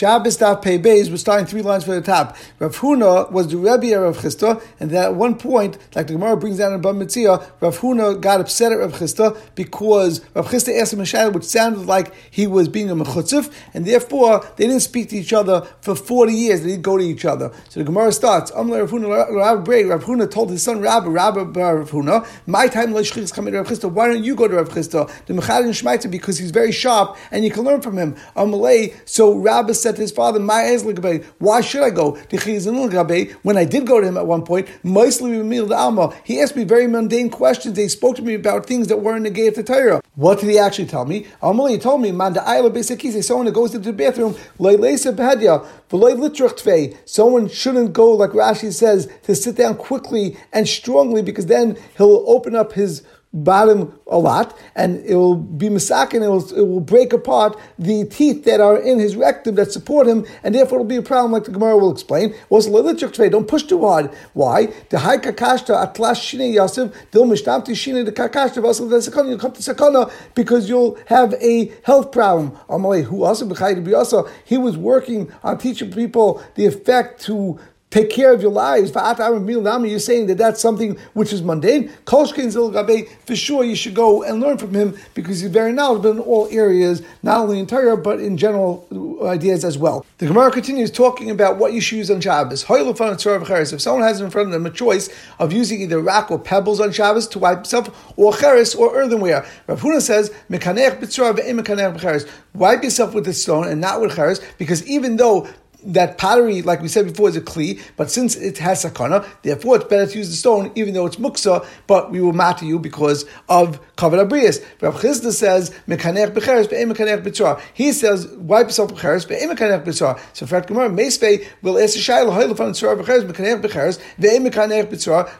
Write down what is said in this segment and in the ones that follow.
Shabbos Daf Pei Beis was starting three lines from the top. Rav Huna was the Rebbe of Rav Chisda, and then at one point, like the Gemara brings down in Bava Metzia, Rav Huna got upset at Rav Chisda because Rav Chisda asked him a shadow which sounded like he was being a mechutzif, and therefore they didn't speak to each other for 40 years. They didn't go to each other. So the Gemara starts, Rav Huna, Rav Bray, Rav Huna told his son Rabbi, Rabbi Rav Huna, my time is coming to Rav Chisda, why don't you go to Rav Chisda? The Mechadin Shmaita, because he's very sharp, and you can learn from him. Amalei, so Rabbi said to his father, why should I go? When I did go to him at one point, he asked me very mundane questions. He spoke to me about things that weren't negated to Torah. What did he actually tell me? He told me, someone that goes into the bathroom, someone shouldn't go, like Rashi says, to sit down quickly and strongly because then he'll open up his bottom a lot, and it will be misakin, it will, it will break apart the teeth that are in his rectum that support him, and therefore it will be a problem, like the Gemara will explain. Also, don't push too hard. Why? The high kakashta atlas shine yasif, dil mishtamti shine the kakashta, also the you'll come to sakana because you'll have a health problem. Amalei, who also, he was working on teaching people the effect to take care of your lives. You're saying that that's something which is mundane. For sure, you should go and learn from him because he's very knowledgeable in all areas, not only in Torah, but in general ideas as well. The Gemara continues talking about what you should use on Shabbos. If someone has in front of them a choice of using either rock or pebbles on Shabbos to wipe himself, or cheres or earthenware, Rav Huna says, wipe yourself with the stone and not with cheres, because even though that pottery, like we said before, is a kli, but since it has sakana, therefore it's better to use the stone, even though it's muksa, but we will matter you because of kavod abrius. Rav Chisda says, mekanech becheres, be'em mekanech b'tzor. He says, wipe yourself becheres, be'em mekanech b'tzor. So for Gemara, Meisvei will ask a shayla, hoyle fan tzor becheres, mekanech becheres, be'em mekanech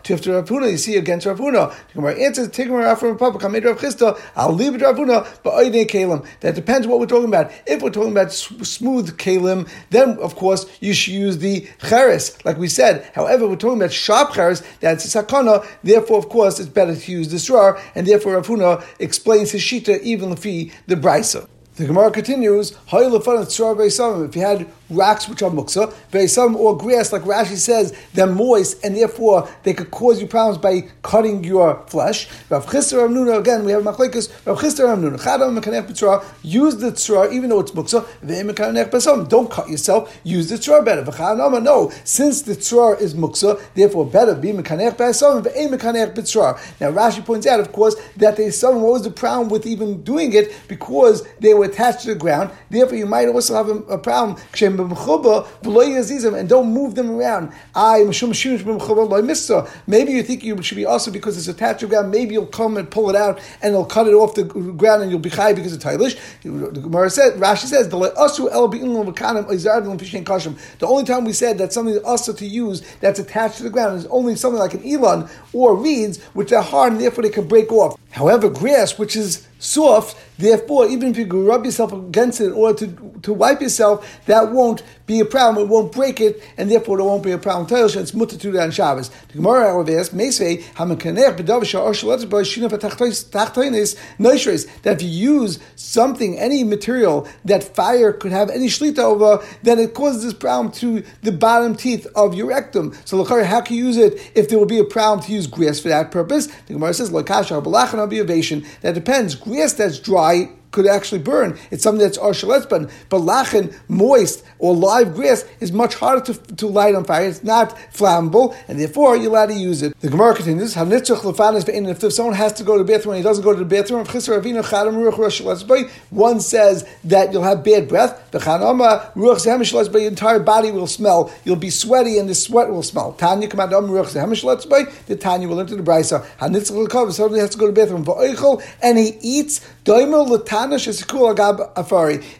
to have to Rav Huna, you see against Rav Huna. Gemara answers, Tigmar from Papa, Kamed Rav Chisda, I'll leave it Rav Huna, but oidei kalim. That depends what we're talking about. If we're talking about smooth kalim, then of course, you should use the cheres, like we said. However, we're talking about sharp cheres, that's a sakana, therefore, of course, it's better to use the straw, and therefore Rav Huna explains his shita even if the brisa. The Gemara continues, if you had rocks which are muksa, some or grass, like Rashi says, they're moist, and therefore they could cause you problems by cutting your flesh. Rav Chisar Amnuna, again, we have machlekes, Rav Chisar Amnuna, Chadam Mekanech B'tzra, use the tzra, even though it's muksa, don't cut yourself, use the tzra better. No, since the tzra is muksa, therefore better be Mekanech B'tzra, Ve'em Mekanech B'tzra. Now Rashi points out, of course, that they some what was the problem with even doing it, because they were attached to the ground, therefore you might also have a, a problem, and don't move them around. I Maybe you think you should be also because it's attached to the ground, maybe you'll come and pull it out and it'll cut it off the ground and you'll be high because it's tailish. The Gemara said, Rashi says, the only time we said that something is also to use that's attached to the ground is only something like an elon or reeds, which are hard and therefore they can break off. However, grass, which is soft, therefore, even if you rub yourself against it in order to, to wipe yourself, that won't be a problem. It won't break it, and therefore there won't be a problem. It's mutter on Shabbos. The Gemara, however, asks, Meisvei, that if you use something, any material that fire could have any shlita over, then it causes this problem to the bottom teeth of your rectum. So, how can you use it if there will be a problem to use grass for that purpose? The Gemara says, that depends. Grass that's dry could actually burn. It's something that's arshaletban. But lachen, moist or live grass, is much harder to, to light on fire. It's not flammable, and therefore you're allowed to use it. The Gemara continues, if someone has to go to the bathroom and he doesn't go to the bathroom, one says that you'll have bad breath, the entire body will smell. You'll be sweaty and the sweat will smell. Tanya the Tanya will enter the brisa. Somebody has to go to the bathroom and he eats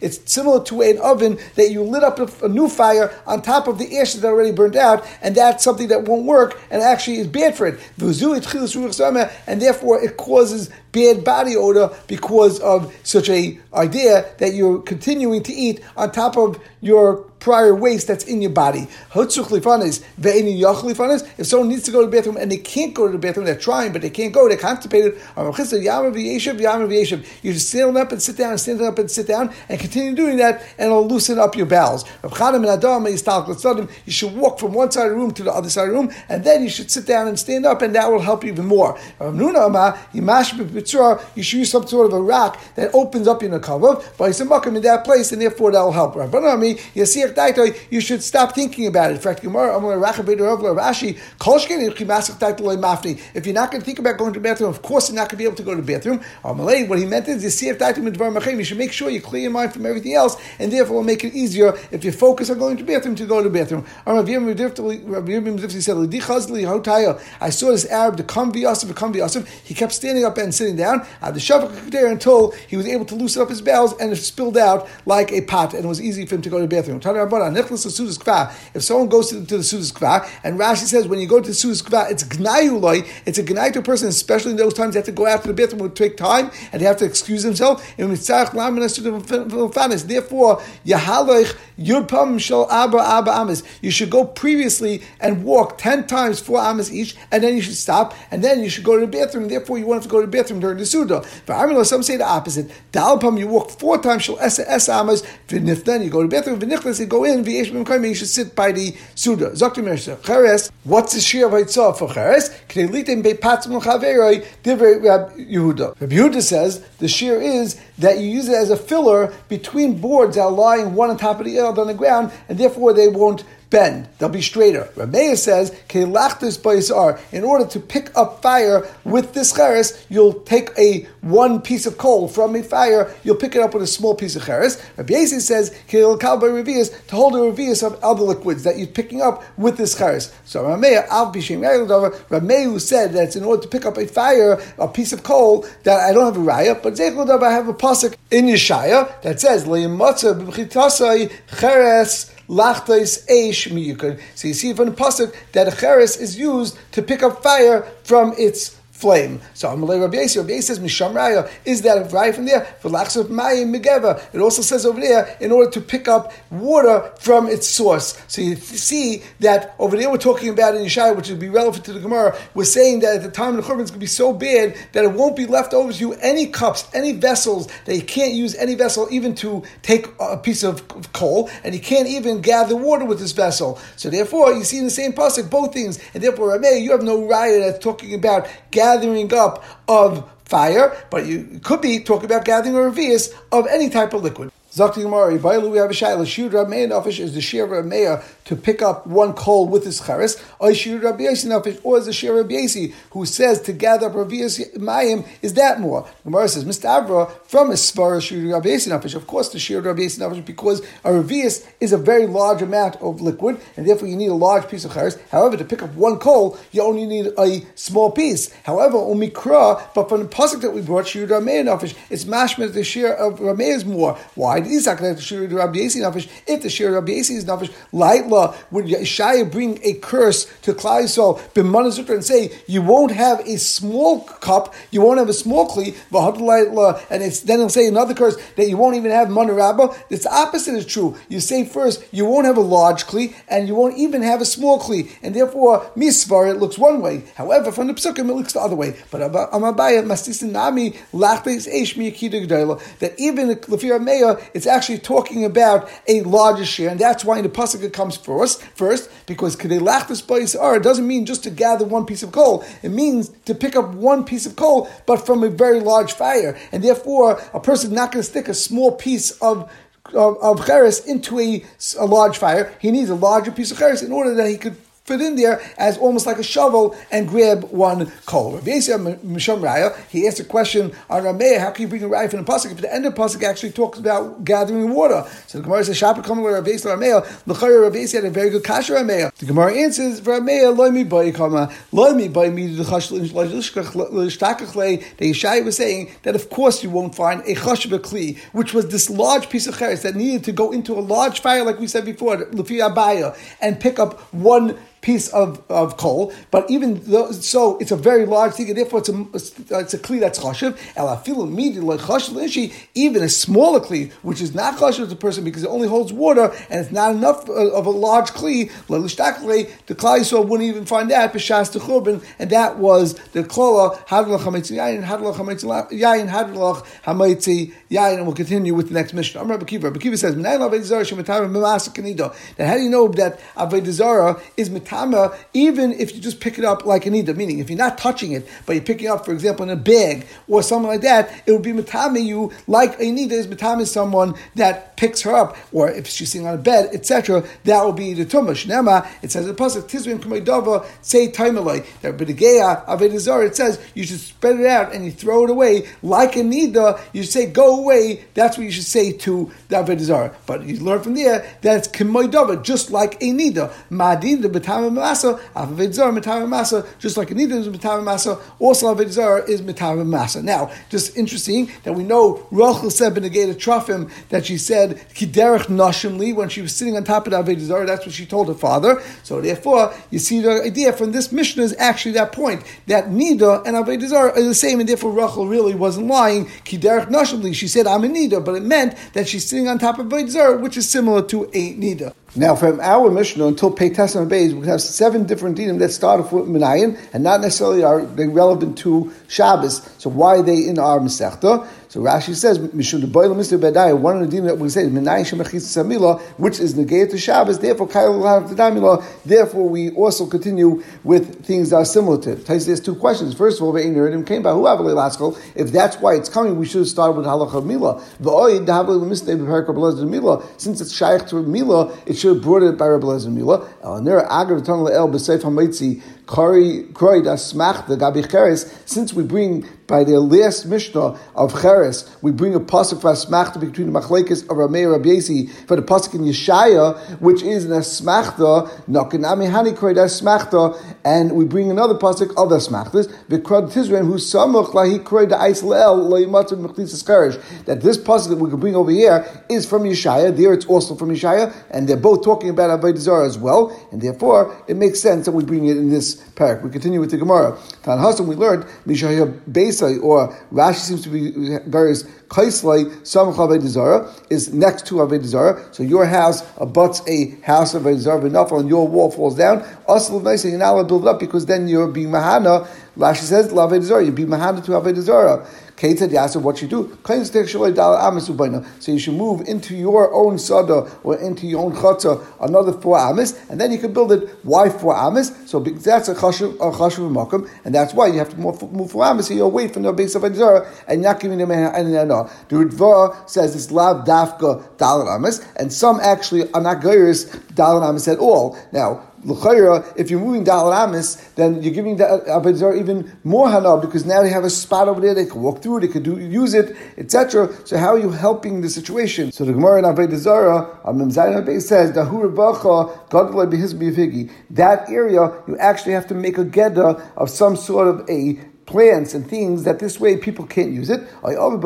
it's similar to an oven that you lit up a, new fire on top of the ashes that already burned out, and that's something that won't work and actually is bad for it. And therefore it causes bad body odor because of such a idea that you're continuing to eat on top of your prior waste that's in your body. If someone needs to go to the bathroom and they can't go to the bathroom, they're trying, but they can't go, they're constipated, you should stand up and sit down and stand up and sit down and continue doing that and it'll loosen up your bowels. You should walk from one side of the room to the other side of the room and then you should sit down and stand up and that will help you even more. You should use some sort of a rock that opens up in the cover, but he said, Makam in that place and therefore that will help you see a tactical, you should stop thinking about it. In fact, if you're not going to think about going to the bathroom, of course you're not going to be able to go to the bathroom. What he meant is, you should make sure you clear your mind from everything else, and therefore will make it easier if you focus on going to the bathroom to go to the bathroom. I saw this Arab, the Kamvi Yosef, Kamvi Yosef, he kept standing up and sitting down cooked there until he was able to loosen up his bowels and it spilled out like a pot, and it was easy for him to go to the bathroom. If someone goes to, to the Sudas Kva, and Rashi says when you go to the Sudas Kva, it's Gnayuloi, it's a Gnay to a person, especially in those times they have to go after the bathroom, it would take time, and they have to excuse themselves. Therefore, Yurpam Shal Abba Abba Amas. You should go previously and walk 10 times, 4 Amas each, and then you should stop, and then you should go to the bathroom. Therefore, you have to go to the bathroom during the Suda. For some say the opposite. Dalpam, you walk 4 times, Shal Es Amas, then you go to the bathroom, Vinichlas, you go in, V'yesh you should sit by the Suda. Mersha. Cheres, what's the Shir of Haitzah for Cheres? Knelitim Bepatzim Chaveroi, Divrei Rab Yehuda. Rab Yehuda says the Shir is that you use it as a filler between boards that are lying one on top of the other on the ground, and therefore they won't bend. They'll be straighter. Rameya says, are in order to pick up fire with this cheres, you'll take a one piece of coal from a fire, you'll pick it up with a small piece of cheres. Rabbi Yasi says, to hold a revius of other liquids that you're picking up with this cheres. So Rameya, Al Bishim Rameya said that it's in order to pick up a fire, a piece of coal, that I don't have a raya, but I have a pasuk in Yeshaya that says, cheres lachtais eish miyukad. So you see from the pasuk that cheres is used to pick up fire from its flame. So Amalei says Misham Raya, is that right from there? Lachsov Mayim Megeva. It also says over there, in order to pick up water from its source. So you see that over there we're talking about in Yeshaya, which would be relevant to the Gemara, we're saying that at the time of the Churban it's going to be so bad that it won't be left over to you any cups, any vessels, that you can't use any vessel even to take a piece of coal, and you can't even gather water with this vessel. So therefore, you see in the same pasuk both things, and therefore, Rabbi, you have no raya that's talking about gathering gathering up of fire, but you could be talking about gathering a revius of any type of liquid. Zakti Gemara, we have a shayla. Shir Rameya Nafish is the Shir Rameya to pick up one coal with his charis. Or Shir Rabbi Nafish, or is the Shir Rabbi who says to gather up Ravias Mayim, is that more? Gemara says, Mr. Avra, from his Svara Shir Rabbi Nafish, of course the Shir Rabbi Nafish, because a Ravias is a very large amount of liquid, and therefore you need a large piece of charis. However, to pick up one coal, you only need a small piece. However, Umikra, but from the pasuk that we brought, Shir Rameya Nafish, it's mashmet the Shir of Rameya is more. Why? Isaac the Shir Rabbi. If the Shir Rabbi is Laitla would Yeshaya bring a curse to Klal Yisrael b'manazukra and say you won't have a small cup, you won't have a small kli, and it's, then he'll say another curse that you won't even have manarabba. It's the opposite is true. You say first you won't have a large kli and you won't even have a small kli, and therefore misvar it looks one way. However, from the psukim it looks the other way. But Amabaya Mastisin Nami Lachtes Eish that even the Meya it's actually talking about a larger share, and that's why in the pasuk comes first. First, because kadelachtis it doesn't mean just to gather one piece of coal. It means to pick up one piece of coal, but from a very large fire, and therefore a person not going to stick a small piece of of, of into a, a large fire. He needs a larger piece of cheres in order that he could fit in there as almost like a shovel and grab one coal. Rabbi Misham Raya, he asked a question on Rameh, how can you bring a raya from the pasuk if the end of the pasuk actually talks about gathering water? So the Gemara says, "Shapa coming with Rabbi Rameh, l'chayr Rabbi had a very good kasher Rameh." The Gemara answers, "Rameh loy mi boy kama loy mi boy mi the chash The Yeshai was saying that of course you won't find a chash kli, which was this large piece of cheres that needed to go into a large fire, like we said before, lefi abaya, and pick up one piece of, of coal, but even though, so it's a very large thing, and therefore it's a, it's a kli that's chashiv. Even a smaller kli, which is not chashiv to the person because it only holds water and it's not enough uh, of a large kli, the klai so wouldn't even find that and that was the klola hadlach hametzi yayin, hadlach hametzi yayin, hadlach hametzi yayin, and we'll continue with the next mission. I'm Rabbi Kiva. Rabbi Kiva says, that how do you know that avodah zara is mitama even if you just pick it up like a nida? Meaning, if you're not touching it, but you're picking up, for example, in a bag or something like that, it would be mitama you like a nida is mitama someone that picks her up, or if she's sitting on a bed, etc. That will be the tumah. Shnema, it says in the pasuk tizvim dava say taimalai. That b'degeya avodah zara. It says you should spread it out and you throw it away like a nida. You say go away. That's what you should say to the avodah. But you learn from there that it's kemoidava, just like a nida. Madin the betama masa, avidzar metama masa, just like a nida is betama masa. Also avidzar is metama masa. Now, just interesting that we know Rachel said of Trofim that she said kiderech nashimli when she was sitting on top of the avodah That's what she told her father. So therefore, you see the idea from this Mishnah is actually that point that nida and avodah are the same, and therefore Rachel really wasn't lying. Kiderech nashimli. She said I'm a nida, but it meant that she's sitting on top of avodah which is similar to a nida. Now, from our Mishnah until Peitas and Beis, we have seven different dinim that start off with Minayin, and not necessarily are they relevant to Shabbos. So why are they in our Masechta? So Rashi says, Mishum the boil Mr. Bedai, one of the that we say is Minayin Shemachis Samila, which is negated to Shabbos, therefore Kail Damila, therefore we also continue with things that are similar to it. There's two questions. First of all, either came by if that's why it's coming, we should have started with Halacha Mila. Since it's Shaykh to Mila, it should have brought it by Rabbi Mila. Since we bring by the last Mishnah of Cheres, we bring a pasuk for asmachta between the machlekes of Ramei and Rabbi for the pasuk in Yeshaya, which is an asmachta, nakanami hani kroid asmachta, and we bring another pasuk of asmachtas, v'krod tizren who samuch lahi kroid aislel leimatzim mechlisas karish. That this pasuk that we can bring over here is from Yeshaya. There it's also from Yeshaya, and they're both talking about Avodah as well, and therefore it makes sense that we bring it in this parak. We continue with the Gemara. Tan we learned Mishaya Beisai, or Rashi seems to be various Kaislai Samach Avodah is next to Avodah Zarah. So your house abuts a house of enough on your wall falls down. Also, nice, you're not allowed to build it up because then you're being mahana. Rashi says, Avodah Zarah, you'd be mahana to Avodah Zarah. Ketzad Yasser, what you do? So you should move into your own sada or into your own chatzah another four amis, and then you can build it. Why four amis? So that's a chashuv a chashuv and that's why you have to move, four amis. So you're away from the base of Adzara and not giving them any no. The Ritva says it's lav dafka dalat amis, and some actually are not geiris dalat amis at all. Now L'chayra, if you're moving Dal Amis, then you're giving the Avodah even more hana because now they have a spot over there, they can walk through, they can do, use it, etc. So how are you helping the situation? So the Gemara in Avodah Zarah, Amim Zayin says, That area, you actually have to make a geda of some sort of a plants and things that this way people can't use it. Oh,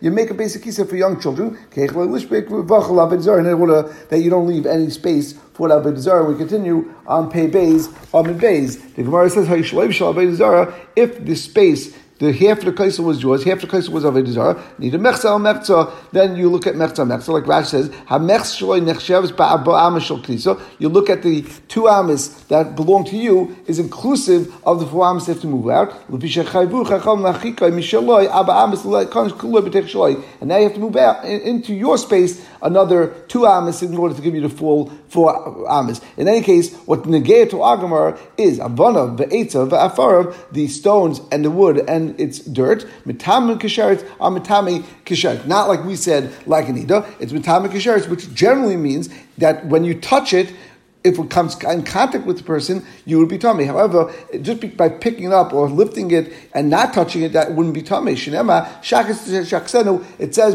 you make a basic kisa for young children that you don't leave any space for the We continue on pay bays, on bays. The Gemara says, if the space the half of the kaisa was yours, half of the kaisa was Avodah Zarah. Need a mechza al mechza. Then you look at mechza mechza, like Rashi says, ha mechz shaloi nechshev ba'aba shal klisa. You look at the two amas that belong to you is inclusive of the four amas that have to move out. And now you have to move out into your space another two amas in order to give you the full four amas. In any case, what negay to agamar is avana ve'etza ve'afarav, the stones and the wood and it's dirt. Mitam kisheret are mitami kisheret. Not like we said, like an ida. It's mitami kisheret, which generally means that when you touch it, if it comes in contact with the person, you would be tummy. However, just by picking it up or lifting it and not touching it, that wouldn't be tummy. Shinema shaksenu. It says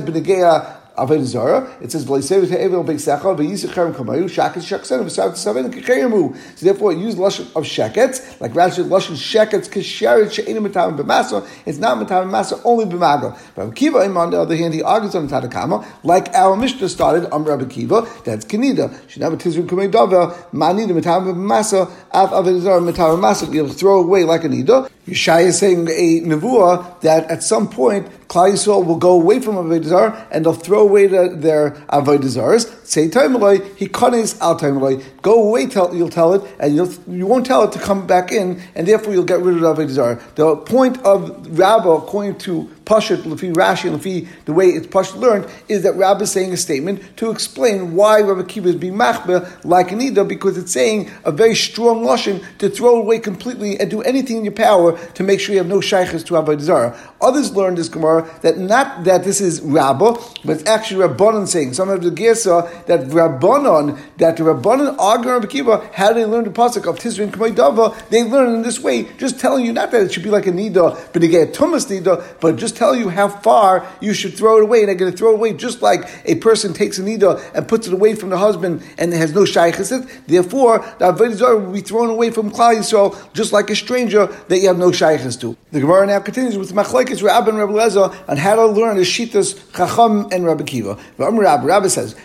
Avodah. It says V'leisev Te'evil Beisecha V'yizicherem Kamayu Shakets Shaksen V'sav Tzaven Kechayemu. So therefore, use lashon of shekets, like Rashi lashon shekets Kesheret She'enim Metav B'Masa. It's not Metav B'Masa, only B'Maga. Rabbi Kiva, on the other hand, he argues on Tadakama, like our Mishnah started on Rabbi Kiva, that's Kenida. Should have a Tizrin Kumei Dovel, Manida Metav B'Masa, Av Avodah Zara Metav B'Masa. You'll throw away like a Nida. Yeshai is saying a nevuah that at some point Klal Yisrael will go away from Avodah Zarah and they'll throw away the, their Avodah. Say Taimaloi, he kanes al Taimaloi. Go away, tell, you'll tell it, and you'll, you won't tell it to come back in, and therefore you'll get rid of Avodah Zarah. The point of Rabbah, according to Pashut, Lefi Rashi, Lefi the way it's Pashut learned, is that Rabbah is saying a statement to explain why Rabbi Kiva is being machbeh like Anida, because it's saying a very strong lashon to throw away completely and do anything in your power to make sure you have no shaykhs to Avodah Zarah. Others learned this Gemara that not that this is Rabbah, but it's actually Rabbanon saying. Some of the Gersa that Rabbanon, that the Rabbanon argue Rabbi Kiva, how they learn the pasuk of Tizrin K'may Dava, they learn in this way, just telling you not that it should be like a Nida, but get a Tumas Nida, but just tell you how far you should throw it away, and they're going to throw it away just like a person takes a Nida and puts it away from the husband and has no Shaykhis. Therefore, the Avodah will be thrown away from Klal Yisrael just like a stranger that you have no Shaykhis to. The Gemara now continues with Machlekes Rabbi and Rabbi Lezer on how to learn the Shitas Chacham and Rabbi Kiva. Rabbi Rabbi says,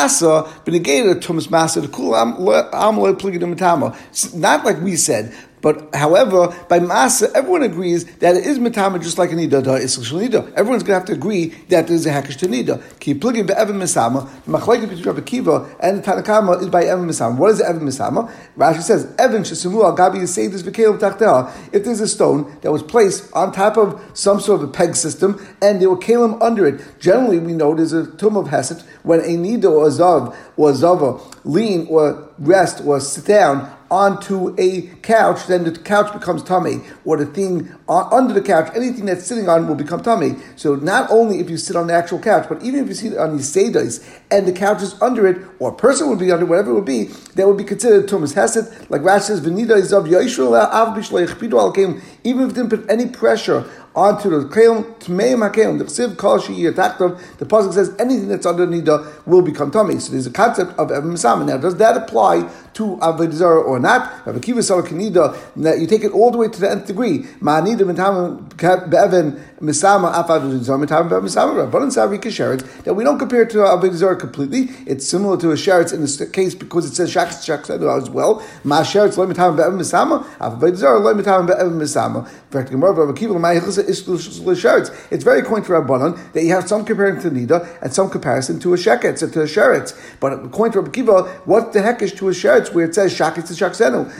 "B'masa b'negeda tumas masa the kul am Not like we said, but however, by Masa, everyone agrees that it is Matama just like a Nida, da Nida. Everyone's going to have to agree that there's a Hekesh to Nida. Ki plugin be'evan Misama, the Machlekes between Rabbi Kiva and Tanakama is by Evan Misama. What is Evan Misama? Rashi says, Evan Shesimu al Gabi Yisedis V'kelim Tachteha. If there's a stone that was placed on top of some sort of a peg system and there were Kalim under it, generally we know there's a tomb of Hesed when a Nida or a Zav or a Zava lean or rest or sit down onto a couch, then the couch becomes tummy, or the thing uh, under the couch, anything that's sitting on will become tummy. So not only if you sit on the actual couch, but even if you sit on the sedais and the couch is under it, or a person would be under, whatever it would be, that would be considered Tumas Hesed. Like Rashi says, "Venida is of even if it didn't put any pressure onto the kelim, tmei makelim, the chsiv kol she'iyatachtov, the pasuk says anything that's under nida will become tummy. So there's a concept of evan misama. Now, does that apply to avodah zarah or not? Rabbi Kiva Kanida, you take it all the way to the nth degree. Ma'anida mitam be'evan misama af avodah zarah mitam be'evan misama rabbanon savri kasheretz that we don't compare to avodah zarah completely. It's similar to a sheretz in this case because it says shachs shachs as well. Ma sheretz lo mitam be'evan misama zarah lo mitam be'evan misama. Fact, Rabbi Kiva it's very according to Rabbanon that you have some comparing to Nida and some comparison to a Sheketz, to a Sheretz. But according to Rabbi Kiva, what the heck is to a Sheretz where it says Shaketz to Shaksenu?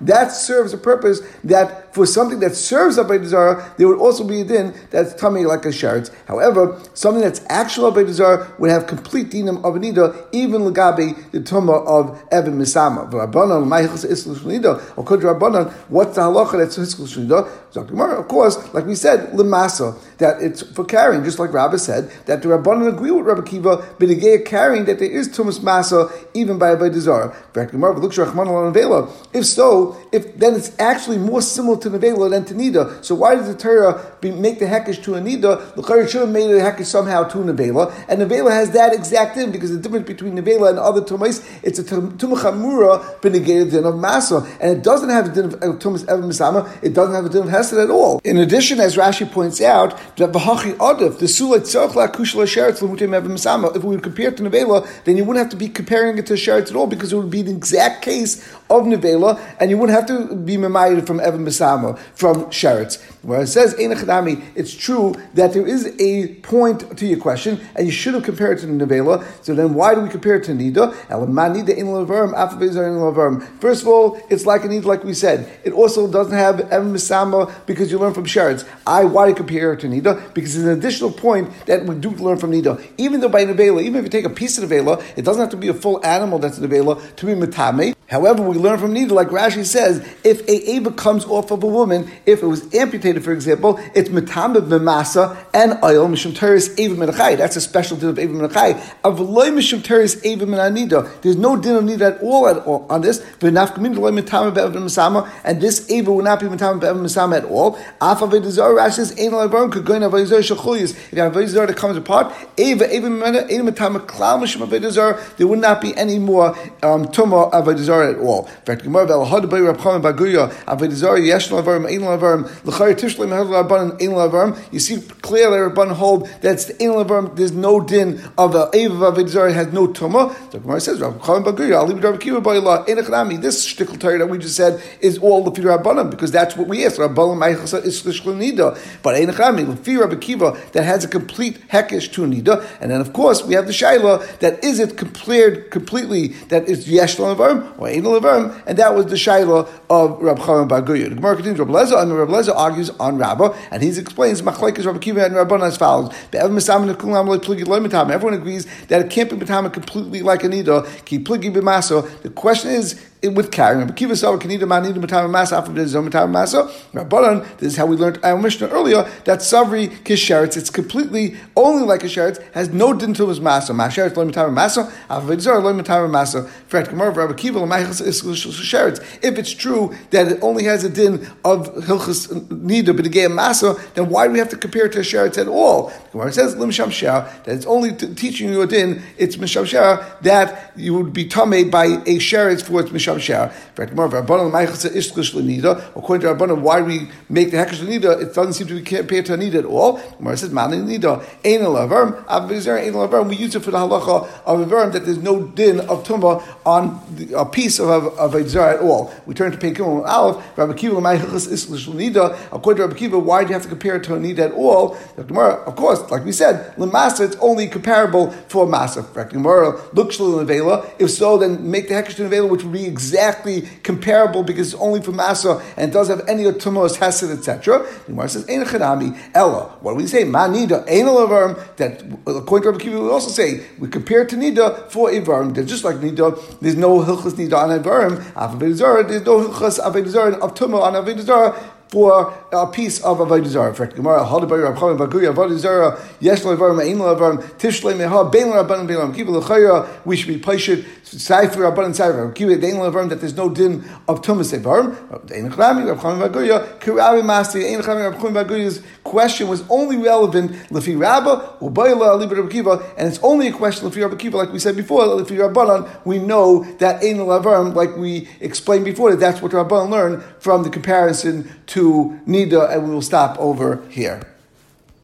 That serves a purpose that for something that serves a Zara, there would also be a din that's tummy like a Sheretz. However, something that's actual Abayt Zara would have complete dinam of Nida, even Lagabi, the Tumah of Evan Misama. Rabbanon, According to Rabbanon, what's the halacha that's Hiskul Nida? Of course, like we said, limasa, that it's for carrying, just like Rabbi said, that the Rabbanon agree with Rabbi Kiva, B'negei carrying, that there is tumas masa, even by a Dizar. If so, if then it's actually more similar to Nevela than to Nida. So why does the Torah be, make the Hekesh to a Nida? The Torah should have made the Hekesh somehow to Nevela, and Nevela has that exact thing, because the difference between Nevela and other Tumais, it's a Tumachamura B'negei din of Masa, and it doesn't have a din of Tumas Evan Misama, it doesn't have a din of Hesed at all. In addition, as Rashi points out, v'hachi adif the sulat kushla. If we would compare it to nevela, then you wouldn't have to be comparing it to sheretz at all because it would be the exact case of nevela, and you wouldn't have to be memayed from evan misama from sheretz. Where it says enachadami, it's true that there is a point to your question, and you should have compared it to nevela. So then, why do we compare it to nida? First of all, it's like a nida, like we said. It also doesn't have evan misama because you learn from sheretz. I why compare it to nida? Because it's an additional point that we do learn from nida. Even though by nevela, even if you take a piece of nevela, it doesn't have to be a full animal that's nevela to be metame. However, we learn from Nida, like Rashi says, if a Ava comes off of a woman, if it was amputated, for example, it's Matamib Memasa and oil, Mishum Teres Ava Menachai. That's a special din of Ava Menachai. Avloy Mishum Teres Ava Menanida. There's no din of Nida at all, on this. V'nafkamin at all on this. And this Ava will not be Matamib Mesama at all. Afa Vedizar Rashi says, Ein Labarim could go in Avedizar Shachuyas. If you have that comes apart, Ava, Ava Matamib Klal Mishum Avedizar, there would not be any more um, Tumah Avedizar at all. Rabban. You see clearly Rabban hold that's the Ein Lavarim, there's no din of the Ava Avedizar, has no Tumah. The Gemara says, Rab Chaim Baguya, Ali Rab Kiva Bayla, Ein Echnami. This shtickle Torah that we just said is all the Fir Rabbanim, because that's what we asked. Meichasa is Nida. But Ein the Fir Rabbi Kiva, that has a complete hekesh to Nida. And then, of course, we have the Shaila that is it cleared completely that it's Yesh Lavarim or and that was the Shaila of Rab Chaim Baguya. The Gemara continues, Rab Leza, and Rab Leza argues on Rabbah, and he explains Machlaikis Rabbi Kiva and Rabbanim as follows. Everyone agrees that it can't be Matama completely like a Nida. Ki pligi b'maso. The question is, with carrying. But kiva saw kanida oh, manida matama masa after the zom matama masa. Rabbanan. This is how we learned our Mishnah earlier that savri kisheretz. It's completely only like a sheretz. Has no din to his masa. Masheretz lo matama masa. Avavidzar lo matama masa. Fred Gemara Rabbi Kiva l'maychas is sheretz. If it's true that it only has a din of hilchas nida b'negei masa, then why do we have to compare it to a sheretz at all? Gemara says lim shamshah that it's only teaching you a din. It's mishamshah that you would be tamei by a sheretz for its misham sham According to Rabbanan, why we make the hekesh nida? It doesn't seem to be compared to nida at all. Gemara says man nida ein alavarm avizar ein alavarm. We use it for the halacha of a verm that there's no din of tumba on the, a piece of of a zar at all. We turn to Peikim Aleph. Rabbi Kiva l'maychas isklish nida. According to Rabbi Kiva, why do you have to compare it to a nida at all? The Gemara, of course, like we said, lemasa it's only comparable for masa. Gemara looks If so, then make the hekesh nevela, which would be exactly comparable because it's only for Masa and it does have any of Tumos, Hesed, etc. The Gemara says, Ein Chanami, Ella. What do we say? Manida, Ein Lavarm, that according to Rabbi Kiva, we also say, we compare to Nida for Ivarim. They're just like Nida, there's no Hilchas Nida on Ivarim, Avedizara, there's no Hilchas Avedizara of Tumah on Avedizara, for a piece of Avodah. In fact, Gemara, Hadabai Rav Chaim Baguya, Avodah Yesh Levarim, Levarim, Tishle Meha, Rabbanim, Rabbanim, Lechayra, we should be Paishit, Saifer Rabbanim, Saifer, Kiva Dein Levarim, that there's no din of Tumas Evarim, Ein Chami, Rav Chaim Ein Chami, Rav Chaim Baguya's question was only relevant Lefi Rabba, Ubayla, Liber Kiva, and it's only a question Lefi Rabbi Kiva, like we said before, Lefi Rabbanan, we know that Ein Levarim, like we explained before, that that's what Rabbanan learned from the comparison to Nida, and we will stop over here.